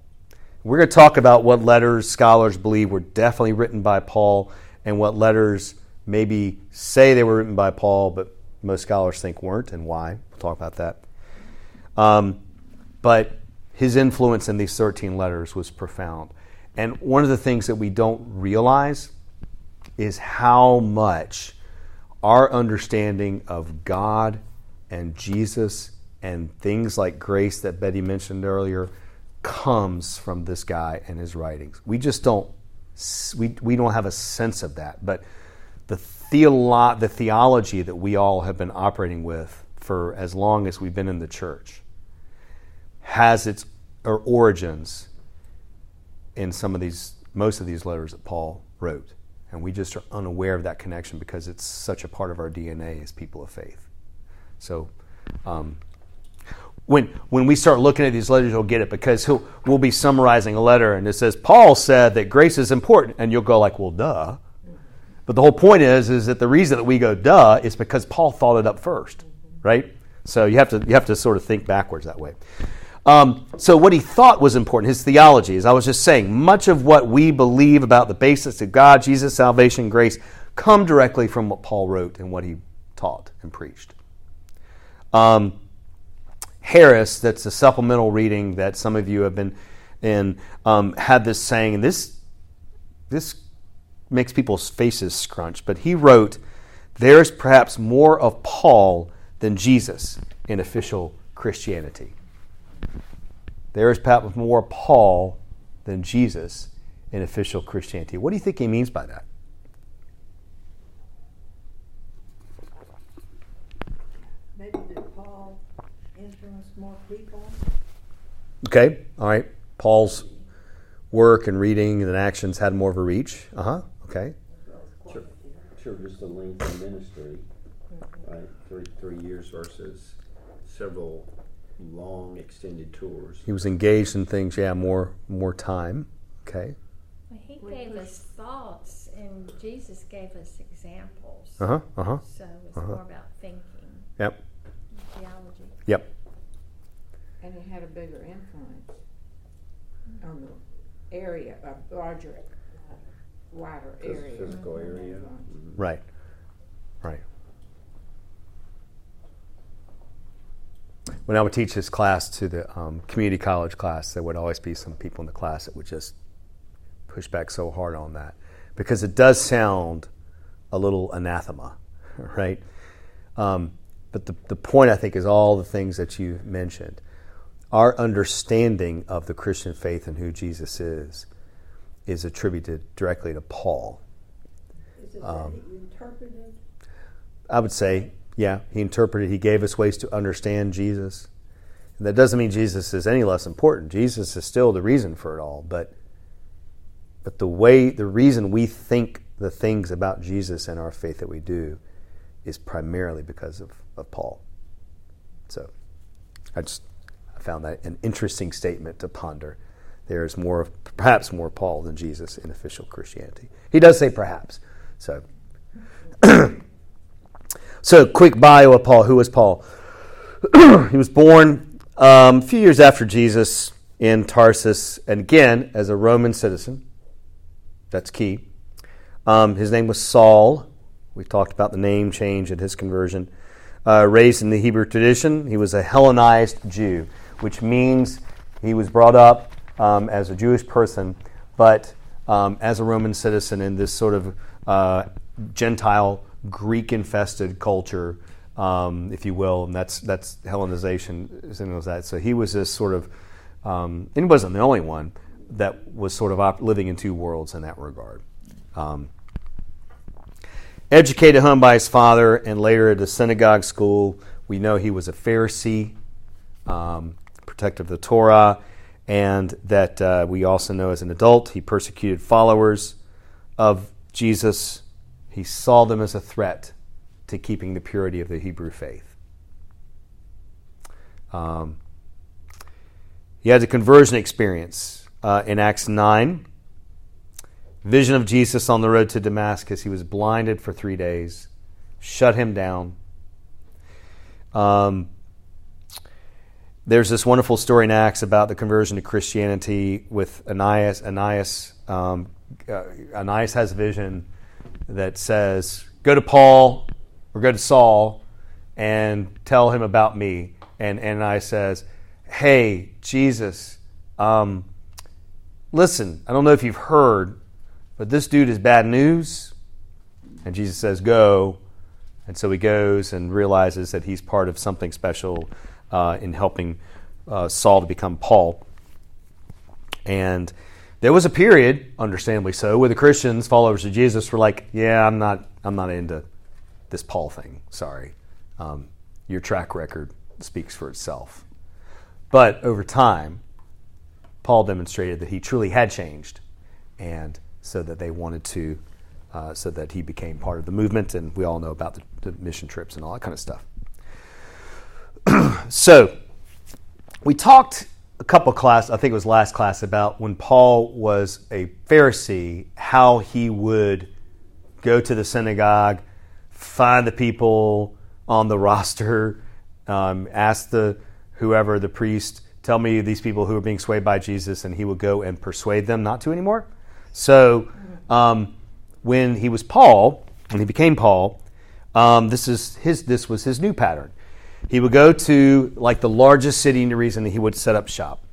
We're going to talk about what letters scholars believe were definitely written by Paul and what letters maybe say they were written by Paul, but most scholars think weren't, and why. We'll talk about that. Um, but his influence in these 13 letters was profound. And one of the things that we don't realize is how much our understanding of God and Jesus and things like grace that Betty mentioned earlier comes from this guy and his writings. We just don't we, we don't have a sense of that, but the theolo- the theology that we all have been operating with for as long as we've been in the church has its or origins in some of these most of these letters that Paul wrote. And we just are unaware of that connection because it's such a part of our DNA as people of faith. So, um, when when we start looking at these letters, you'll get it because he'll we'll be summarizing a letter and it says Paul said that grace is important, and you'll go like, well, duh. But the whole point is is that the reason that we go duh is because Paul thought it up first, right? So you have to you have to sort of think backwards that way. Um, so what he thought was important, his theology, as I was just saying, much of what we believe about the basics of God, Jesus, salvation, grace, come directly from what Paul wrote and what he taught and preached. Um, Harris, that's a supplemental reading that some of you have been in, um, had this saying, and this this makes people's faces scrunch. But he wrote, "There's perhaps more of Paul than Jesus in official Christianity." There is perhaps more Paul than Jesus in official Christianity. What do you think he means by that? Maybe did Paul influence more people? Okay, all right. Paul's work and reading and actions had more of a reach. Uh huh. Okay. Sure, sure, just the length of ministry, right? Three, three years versus several long extended tours. He was engaged in things. Yeah, more more time. Okay. Well, he We gave us thoughts, and Jesus gave us examples. Uh huh. Uh huh. So it's It's more about thinking, Yep. Theology. Yep. And it had a bigger influence on the area, a larger, uh, wider Phys- area. Physical area. Influence. Mhm. Right. Right. When I would teach this class to the um, community college class, there would always be some people in the class that would just push back so hard on that because it does sound a little anathema, right? Um, but the, the point, I think, is all the things that you mentioned. Our understanding of the Christian faith and who Jesus is is attributed directly to Paul. Is it Um, interpreted? I would say, yeah, he interpreted, he gave us ways to understand Jesus. And that doesn't mean Jesus is any less important. Jesus is still the reason for it all, but but the way the reason we think the things about Jesus and our faith that we do is primarily because of, of Paul. So I just found that an interesting statement to ponder. There is more perhaps more Paul than Jesus in official Christianity. He does say perhaps. So So, quick bio of Paul. Who was Paul? he was born um, a few years after Jesus in Tarsus, and again, as a Roman citizen. That's key. Um, his name was Saul. We talked about the name change at his conversion. Uh, raised in the Hebrew tradition, he was a Hellenized Jew, which means he was brought up um, as a Jewish person, but um, as a Roman citizen in this sort of uh, Gentile, Greek infested culture, um, if you will, and that's, that's Hellenization, signals that. So he was this sort of, um, and he wasn't the only one that was sort of op- living in two worlds in that regard. Um, educated home by his father and later at a synagogue school. We know he was a Pharisee, um, protective of the Torah, and that uh, we also know as an adult he persecuted followers of Jesus. He saw them as a threat to keeping the purity of the Hebrew faith. Um, he had a conversion experience uh, in Acts 9 vision of Jesus on the road to Damascus. He was blinded for three days, shut him down. Um, there's this wonderful story in Acts about the conversion to Christianity with Ananias. Ananias, um, uh, Ananias has a vision that says, "Go to Paul or go to Saul and tell him about me." And Ananias says, "Hey, Jesus, um, listen. I don't know if you've heard." But this dude is bad news. And Jesus says, Go. And so he goes and realizes that he's part of something special uh, in helping uh, Saul to become Paul. And there was a period, understandably so, where the Christians, followers of Jesus, were like, "Yeah, I'm not, I'm not into this Paul thing. Sorry, um, your track record speaks for itself." But over time, Paul demonstrated that he truly had changed, and so that they wanted to, uh, so that he became part of the movement, and we all know about the, the mission trips and all that kind of stuff. so, we talked a couple class, I think it was last class, about when Paul was a Pharisee, how he would go to the synagogue, find the people on the roster, um, ask the whoever the priest, tell me these people who are being swayed by Jesus, and he would go and persuade them not to anymore. So um, when he was Paul, when he became Paul, um, this is his. This was his new pattern. He would go to like the largest city in Jerusalem, and he would set up shop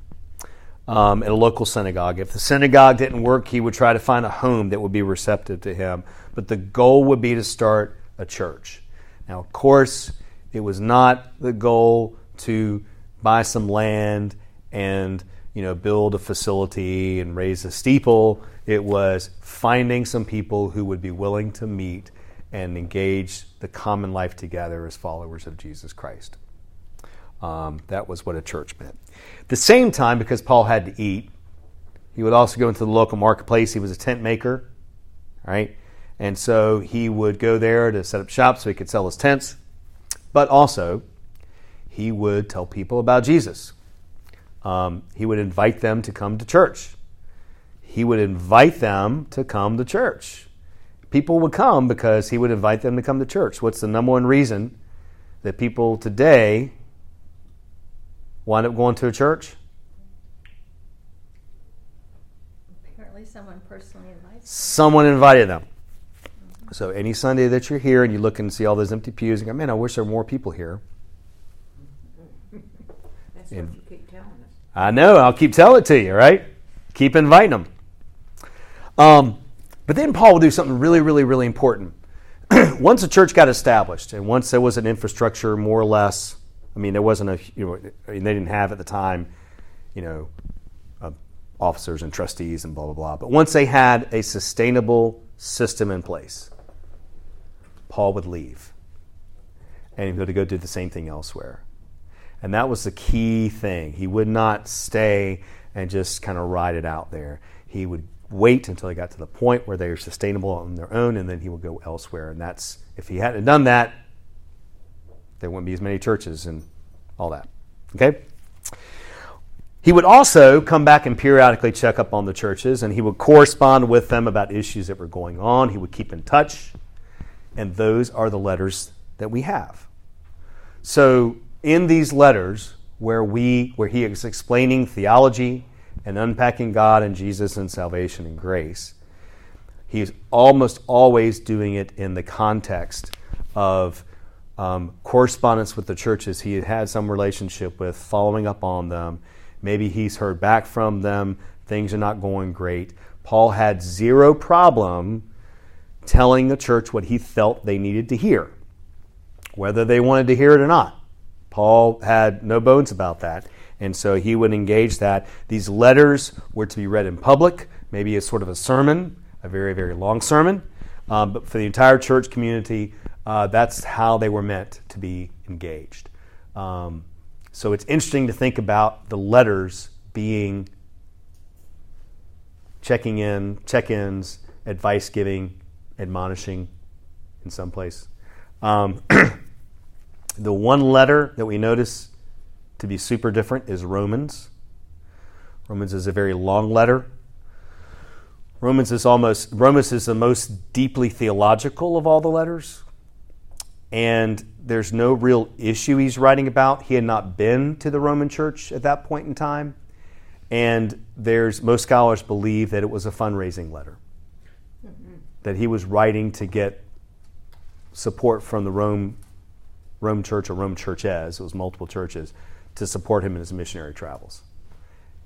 um, at a local synagogue. If the synagogue didn't work, he would try to find a home that would be receptive to him. But the goal would be to start a church. Now, of course, it was not the goal to buy some land and you know build a facility and raise a steeple. It was finding some people who would be willing to meet and engage the common life together as followers of Jesus Christ. Um, that was what a church meant. At the same time, because Paul had to eat, he would also go into the local marketplace. He was a tent maker, right? And so he would go there to set up shop so he could sell his tents, but also he would tell people about Jesus. Um, he would invite them to come to church. He would invite them to come to church. People would come because he would invite them to come to church. What's the number one reason that people today wind up going to a church? Apparently someone personally invites Someone invited them. So any Sunday that you're here and you look and see all those empty pews and go, man, I wish there were more people here. That's And- what you keep telling us. I know. I'll keep telling it to you, right? Keep inviting them. Um, but then Paul will do something really, really, really important. once the church got established, and once there was an infrastructure, more or less, I mean, there wasn't a, you know, I mean, they didn't have at the time, you know, uh, officers and trustees and blah, blah, blah. But once they had a sustainable system in place, Paul would leave and he'd go to go do the same thing elsewhere. And that was the key thing. He would not stay and just kind of ride it out there. He would wait until he got to the point where they were sustainable on their own, and then he would go elsewhere. And that's, if he hadn't done that, there wouldn't be as many churches and all that. Okay? He would also come back and periodically check up on the churches, and he would correspond with them about issues that were going on. He would keep in touch, and those are the letters that we have. So, in these letters, where we where he is explaining theology and unpacking God and Jesus and salvation and grace, he's almost always doing it in the context of um, correspondence with the churches he had had some relationship with, following up on them. Maybe he's heard back from them, things are not going great. Paul had zero problem telling the church what he felt they needed to hear, whether they wanted to hear it or not. Paul had no bones about that. And so he would engage that. These letters were to be read in public, maybe as sort of a sermon, a very, very long sermon. Um, but for the entire church community, uh, that's how they were meant to be engaged. Um, so it's interesting to think about the letters being checking in, check ins, advice giving, admonishing in some place. Um, the one letter that we notice to be super different is Romans. Romans is a very long letter. Romans is almost Romans is the most deeply theological of all the letters. And there's no real issue he's writing about. He had not been to the Roman church at that point in time. And there's most scholars believe that it was a fundraising letter. That he was writing to get support from the Rome Rome church or Rome churches, it was multiple churches, to support him in his missionary travels.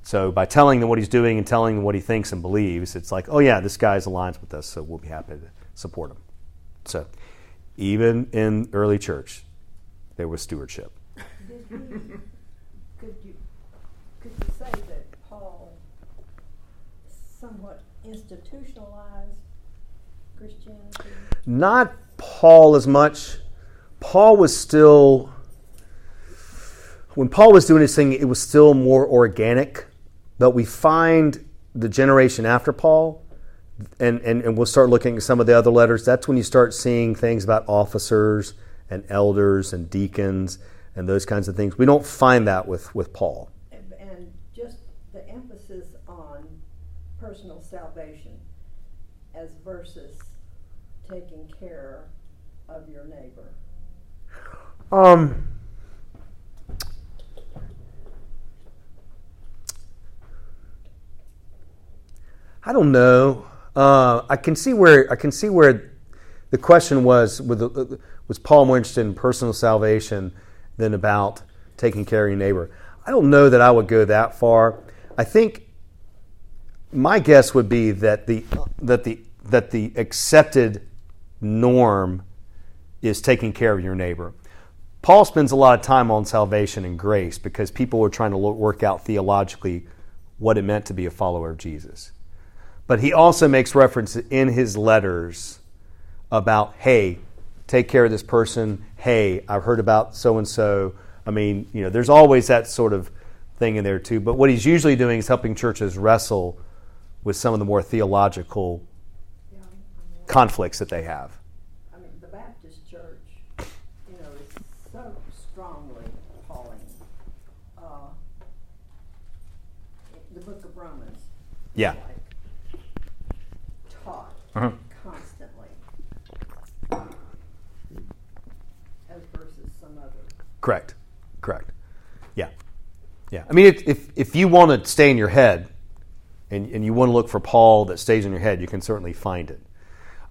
So by telling them what he's doing and telling them what he thinks and believes, it's like, oh yeah, this guy's aligns with us, so we'll be happy to support him. So even in early church, there was stewardship. He, could you, could you say that Paul somewhat institutionalized Christianity? Not Paul as much. Paul was still, when Paul was doing his thing, it was still more organic. But we find the generation after Paul, and, and, and we'll start looking at some of the other letters. That's when you start seeing things about officers and elders and deacons and those kinds of things. We don't find that with, with Paul. And, and just the emphasis on personal salvation as versus taking care of your neighbor. Um, I don't know. Uh, I can see where I can see where the question was with the, was Paul more interested in personal salvation than about taking care of your neighbor. I don't know that I would go that far. I think my guess would be that the that the that the accepted norm is taking care of your neighbor. Paul spends a lot of time on salvation and grace because people were trying to work out theologically what it meant to be a follower of Jesus. But he also makes reference in his letters about, hey, take care of this person. Hey, I've heard about so and so. I mean, you know, there's always that sort of thing in there too. But what he's usually doing is helping churches wrestle with some of the more theological Yeah, conflicts that they have. I mean, the Baptist church, you know, is so strongly Pauline. Uh, the book of Romans. Yeah uh-huh. constantly as versus some other. Correct. Correct. Yeah. Yeah. I mean, if, if, if you want to stay in your head and, and you want to look for Paul that stays in your head, you can certainly find it.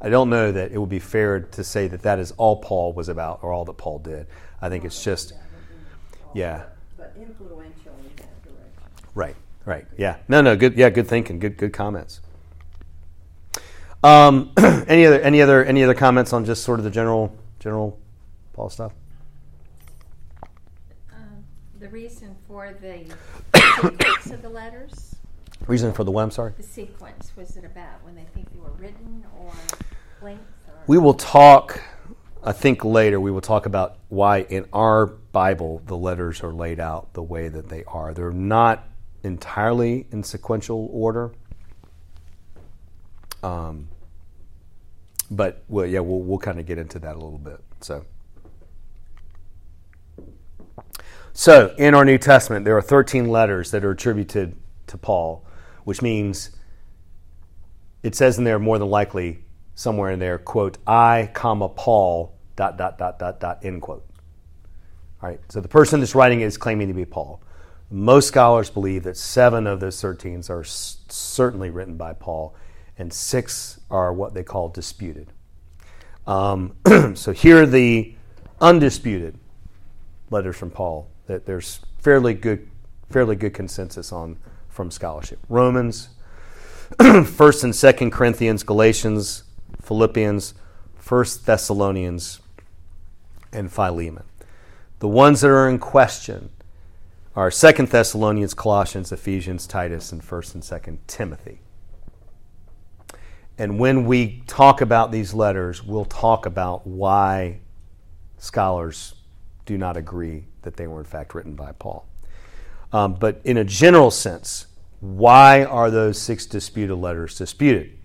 I don't know that it would be fair to say that that is all Paul was about or all that Paul did. I think it's just, yeah. But influential in that direction. Right, right. Yeah. No, no, good. Yeah, good thinking. Good, good comments. Um, any other any other any other comments on just sort of the general general Paul stuff? Um, The reason for the sequence of the letters, Reason for the what, I'm sorry? the sequence, was it about when they think they were written or length or? We will talk, I think later, we will talk about why in our Bible the letters are laid out the way that they are. They're not entirely in sequential order. Um, but well, yeah, we'll, we'll kind of get into that a little bit. So, so in our New Testament, there are 13 letters that are attributed to Paul, which means it says in there more than likely somewhere in there, quote, I, comma, Paul, dot, dot, dot, dot, dot, end quote. All right, so the person that's writing it is claiming to be Paul. Most scholars believe that seven of those 13 are certainly written by Paul, and six are what they call disputed. Um, so here are the undisputed letters from Paul that there's fairly good, fairly good consensus on from scholarship. Romans, First and Second Corinthians, Galatians, Philippians, First Thessalonians, and Philemon. The ones that are in question are Second Thessalonians, Colossians, Ephesians, Titus, and First and Second Timothy. And when we talk about these letters, we'll talk about why scholars do not agree that they were in fact written by Paul. Um, but in a general sense, why are those six disputed letters disputed?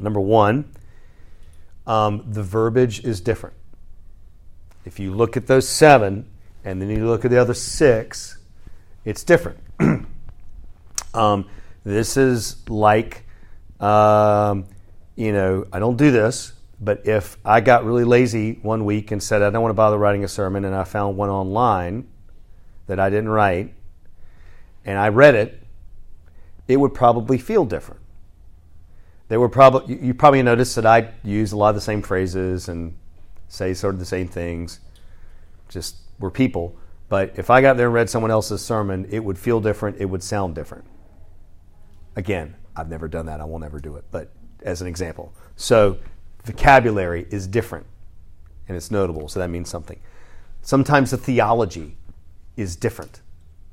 Number one, um, the verbiage is different. If you look at those seven and then you look at the other six, it's different. um, this is like, um, you know, I don't do this, but if I got really lazy one week and said, I don't want to bother writing a sermon, and I found one online that I didn't write, and I read it, it would probably feel different. They were probably you probably noticed that I use a lot of the same phrases and say sort of the same things. Just we're people. But if I got there and read someone else's sermon, it would feel different. It would sound different. Again, I've never done that. I will never do it. But as an example, so vocabulary is different, and it's notable. So that means something. Sometimes the theology is different.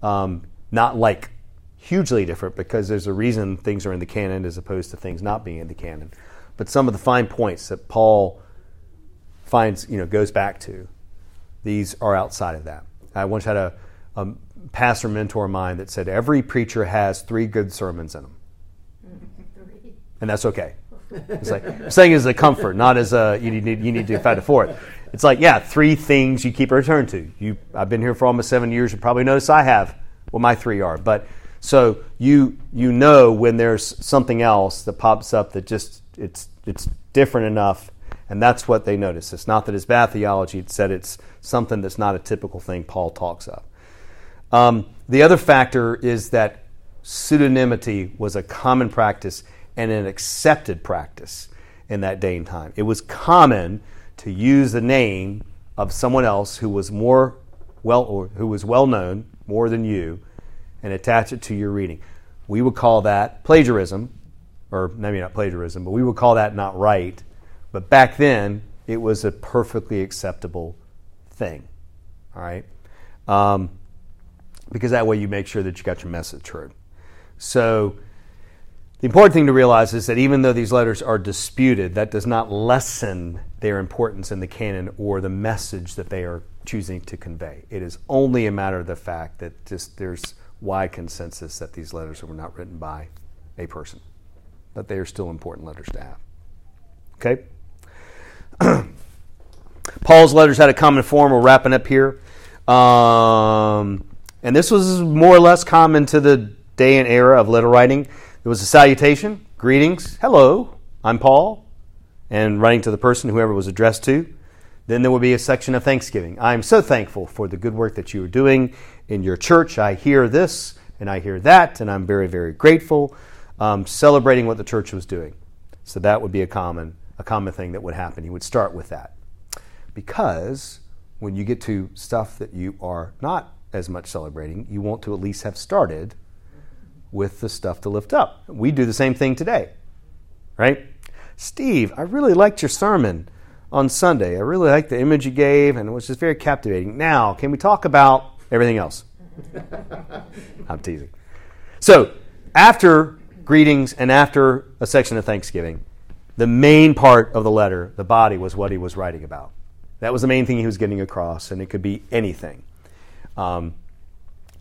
Um, not like hugely different because there's a reason things are in the canon as opposed to things not being in the canon. But some of the fine points that Paul finds, you know, goes back to, these are outside of that. I once had a, a pastor mentor of mine that said every preacher has three good sermons in them, and that's okay. It's like I'm saying as a comfort, not as a you need you need to fight it for it. It's like yeah, three things you keep a return to. You I've been here for almost seven years. You probably notice I have what my three are, but so you you know when there's something else that pops up that just it's it's different enough, and that's what they notice. It's not that it's bad theology; it's that it's something that's not a typical thing Paul talks of. Um, the other factor is that pseudonymity was a common practice and an accepted practice in that day and time. It was common to use the name of someone else who was more well or who was well known more than you and attach it to your reading. We would call that plagiarism, or maybe not plagiarism, but we would call that not right. But back then, it was a perfectly acceptable thing. All right? Um, because that way you make sure that you got your message heard. So, the important thing to realize is that even though these letters are disputed, that does not lessen their importance in the canon or the message that they are choosing to convey. It is only a matter of the fact that just there's wide consensus that these letters were not written by a person, but they are still important letters to have. Okay? Paul's letters had a common form. We're wrapping up here. Um, and this was more or less common to the day and era of letter writing. It was a salutation, greetings, hello, I'm Paul, and writing to the person, whoever was addressed to. Then there would be a section of thanksgiving. I am so thankful for the good work that you are doing in your church. I hear this and I hear that, and I'm very, very grateful. Um, celebrating what the church was doing. So that would be a common, a common thing that would happen. He would start with that. Because when you get to stuff that you are not as much celebrating, you want to at least have started with the stuff to lift up. We do the same thing today, right? Steve, I really liked your sermon on Sunday. I really liked the image you gave, and it was just very captivating. Now, can we talk about everything else? I'm teasing. So, after greetings and after a section of thanksgiving, the main part of the letter, the body, was what he was writing about. That was the main thing he was getting across, and it could be anything. Um,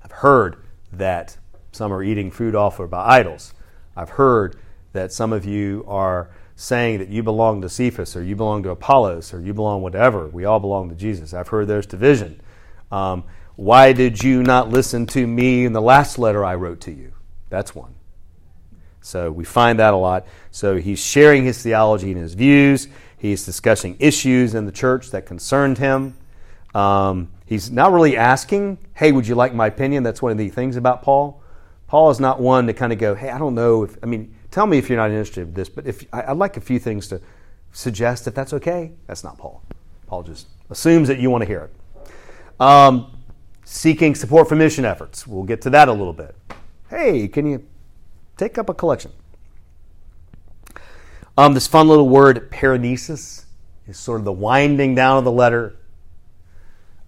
I've heard that some are eating food offered by idols. I've heard that some of you are saying that you belong to Cephas or you belong to Apollos or you belong whatever. We all belong to Jesus. I've heard there's division. Um, why did you not listen to me in the last letter I wrote to you? That's one. So we find that a lot. So he's sharing his theology and his views. He's discussing issues in the church that concerned him. Um, he's not really asking, hey, would you like my opinion? That's one of the things about Paul. Paul is not one to kind of go, hey, I don't know if, I mean, tell me if you're not interested in this, but if I, would like a few things to suggest if that's okay. That's not Paul. Paul just assumes that you want to hear it. Um, seeking support for mission efforts. We'll get to that a little bit. Hey, can you take up a collection? Um, this fun little word, paranesis, is sort of the winding down of the letter.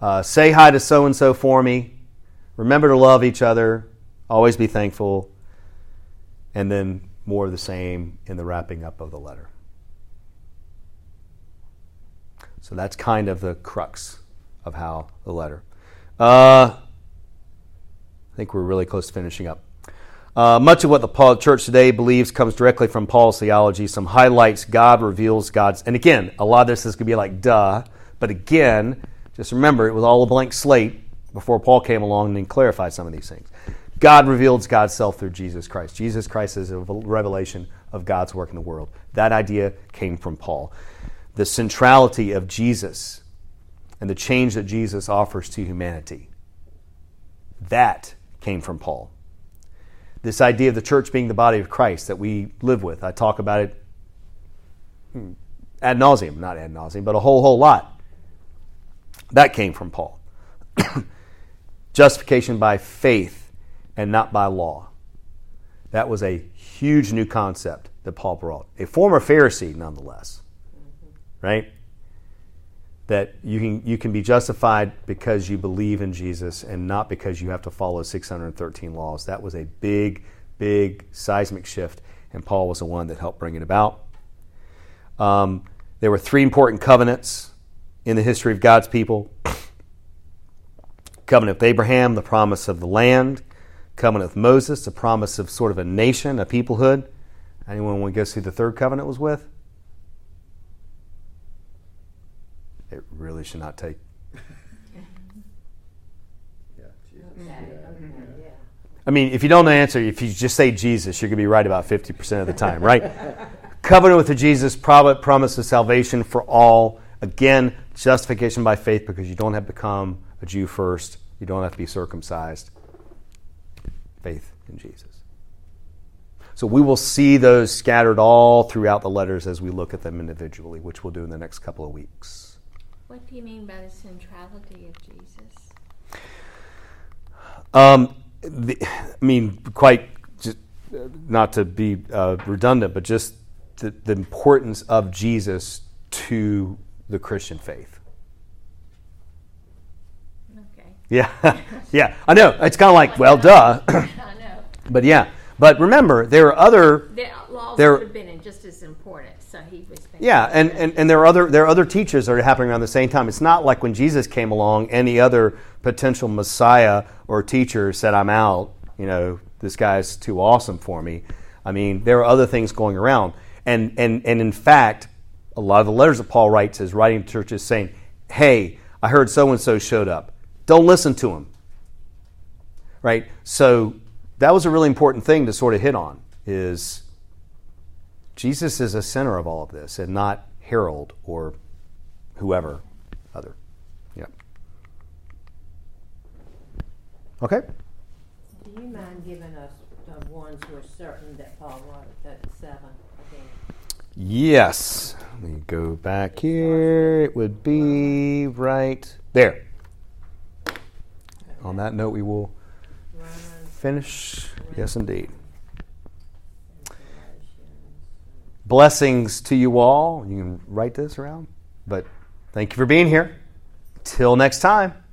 Uh, say hi to so and so for me. Remember to love each other. Always be thankful. And then more of the same in the wrapping up of the letter. So that's kind of the crux of how the letter. Uh, I think we're really close to finishing up. Uh, much of what the church today believes comes directly from Paul's theology. Some highlights God reveals God's, and again, a lot of this is going to be like duh, but again, just remember it was all a blank slate before Paul came along and clarified some of these things. God reveals God's self through Jesus Christ. Jesus Christ is a revelation of God's work in the world. That idea came from Paul. The centrality of Jesus and the change that Jesus offers to humanity. That came from Paul. This idea of the church being the body of Christ that we live with. I talk about it hmm, ad nauseum, not ad nauseum, but a whole, whole lot. That came from Paul. Justification by faith and not by law. That was a huge new concept that Paul brought. A former Pharisee, nonetheless. Right? That you can, you can be justified because you believe in Jesus and not because you have to follow 613 laws. That was a big, big seismic shift, and Paul was the one that helped bring it about. Um, there were three important covenants in the history of God's people covenant with Abraham, the promise of the land, covenant with Moses, the promise of sort of a nation, a peoplehood. Anyone want to guess who the third covenant was with? It really should not take. I mean, if you don't answer, if you just say Jesus, you're going to be right about 50% of the time, right? Covenant with the Jesus, promise of salvation for all. Again, justification by faith because you don't have to become a Jew first. You don't have to be circumcised. Faith in Jesus. So we will see those scattered all throughout the letters as we look at them individually, which we'll do in the next couple of weeks. What do you mean by the centrality of Jesus? Um, the, I mean, quite just, not to be uh, redundant, but just the, the importance of Jesus to the Christian faith. Okay. Yeah, yeah, I know. It's kind of like, well, duh. I know. but yeah, but remember, there are other. The laws There- would have been just as important, so he was. Yeah, and, and, and there are other there are other teachers that are happening around the same time. It's not like when Jesus came along, any other potential Messiah or teacher said, "I'm out." You know, this guy's too awesome for me. I mean, there are other things going around, and and and in fact, a lot of the letters that Paul writes is writing to churches saying, "Hey, I heard so and so showed up. Don't listen to him." Right. So that was a really important thing to sort of hit on. Is Jesus is a center of all of this, and not Harold or whoever other. Yep. Okay. Do you mind giving us the ones who are certain that Paul wrote, that seven again? Yes. Let me go back here. It would be right there. On that note, we will finish. Yes, indeed. Blessings to you all. You can write this around. But thank you for being here. Till next time.